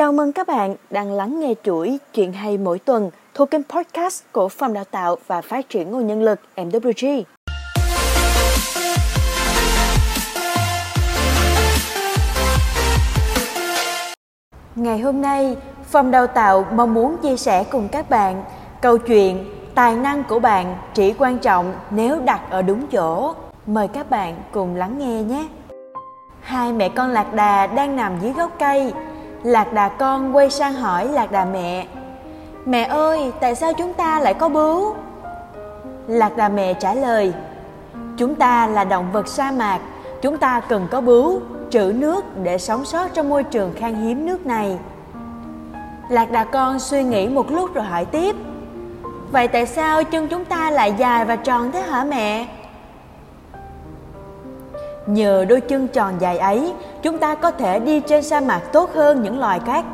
Chào mừng các bạn đang lắng nghe chuỗi chuyện hay mỗi tuần thuộc kênh podcast của Phòng Đào tạo và Phát triển Nguồn Nhân lực MWG. Ngày hôm nay, Phòng Đào tạo mong muốn chia sẻ cùng các bạn câu chuyện tài năng của bạn chỉ quan trọng nếu đặt ở đúng chỗ. Mời các bạn cùng lắng nghe nhé. Hai mẹ con lạc đà đang nằm dưới gốc cây. Lạc đà con quay sang hỏi lạc đà mẹ. Mẹ ơi, tại sao chúng ta lại có bướu? Lạc đà mẹ trả lời. Chúng ta là động vật sa mạc, chúng ta cần có bướu, trữ nước để sống sót trong môi trường khan hiếm nước này. Lạc đà con suy nghĩ một lúc rồi hỏi tiếp. Vậy tại sao chân chúng ta lại dài và tròn thế hả mẹ? Nhờ đôi chân tròn dài ấy, chúng ta có thể đi trên sa mạc tốt hơn những loài khác.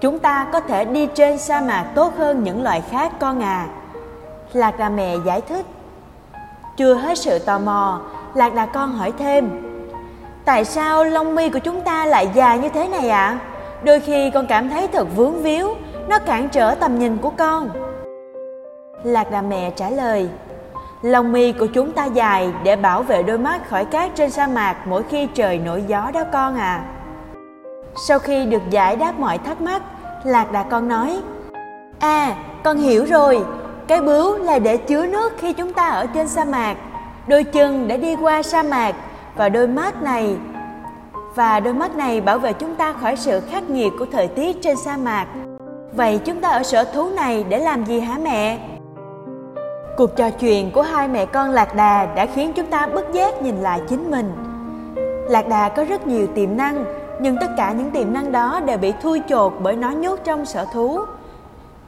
Chúng ta có thể đi trên sa mạc tốt hơn những loài khác con à. Lạc đà mẹ giải thích. Chưa hết sự tò mò, Lạc đà con hỏi thêm. Tại sao lông mi của chúng ta lại dài như thế này ạ? À? Đôi khi con cảm thấy thật vướng víu, nó cản trở tầm nhìn của con. Lạc đà mẹ trả lời. Lông mi của chúng ta dài để bảo vệ đôi mắt khỏi cát trên sa mạc mỗi khi trời nổi gió đó con à. Sau khi được giải đáp mọi thắc mắc, Lạc đà con nói À, con hiểu rồi, cái bướu là để chứa nước khi chúng ta ở trên sa mạc Đôi chân để đi qua sa mạc và đôi mắt này và đôi mắt này bảo vệ chúng ta khỏi sự khắc nghiệt của thời tiết trên sa mạc. Vậy chúng ta ở sở thú này để làm gì hả mẹ? Cuộc trò chuyện của hai mẹ con Lạc Đà đã khiến chúng ta bất giác nhìn lại chính mình. Lạc Đà có rất nhiều tiềm năng, nhưng tất cả những tiềm năng đó đều bị thui chột bởi nó nhốt trong sở thú.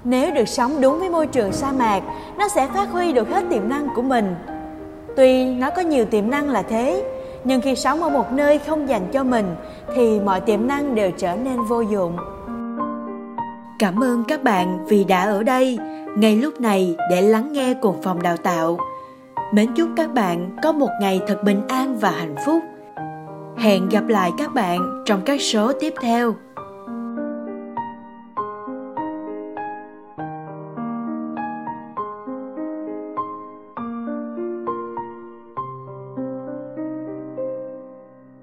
Nếu được sống đúng với môi trường sa mạc, nó sẽ phát huy được hết tiềm năng của mình. Tuy nó có nhiều tiềm năng là thế, nhưng khi sống ở một nơi không dành cho mình thì mọi tiềm năng đều trở nên vô dụng. Cảm ơn các bạn vì đã ở đây ngay lúc này để lắng nghe cùng phòng đào tạo. Mến chúc các bạn có một ngày thật bình an và hạnh phúc. Hẹn gặp lại các bạn trong các số tiếp theo.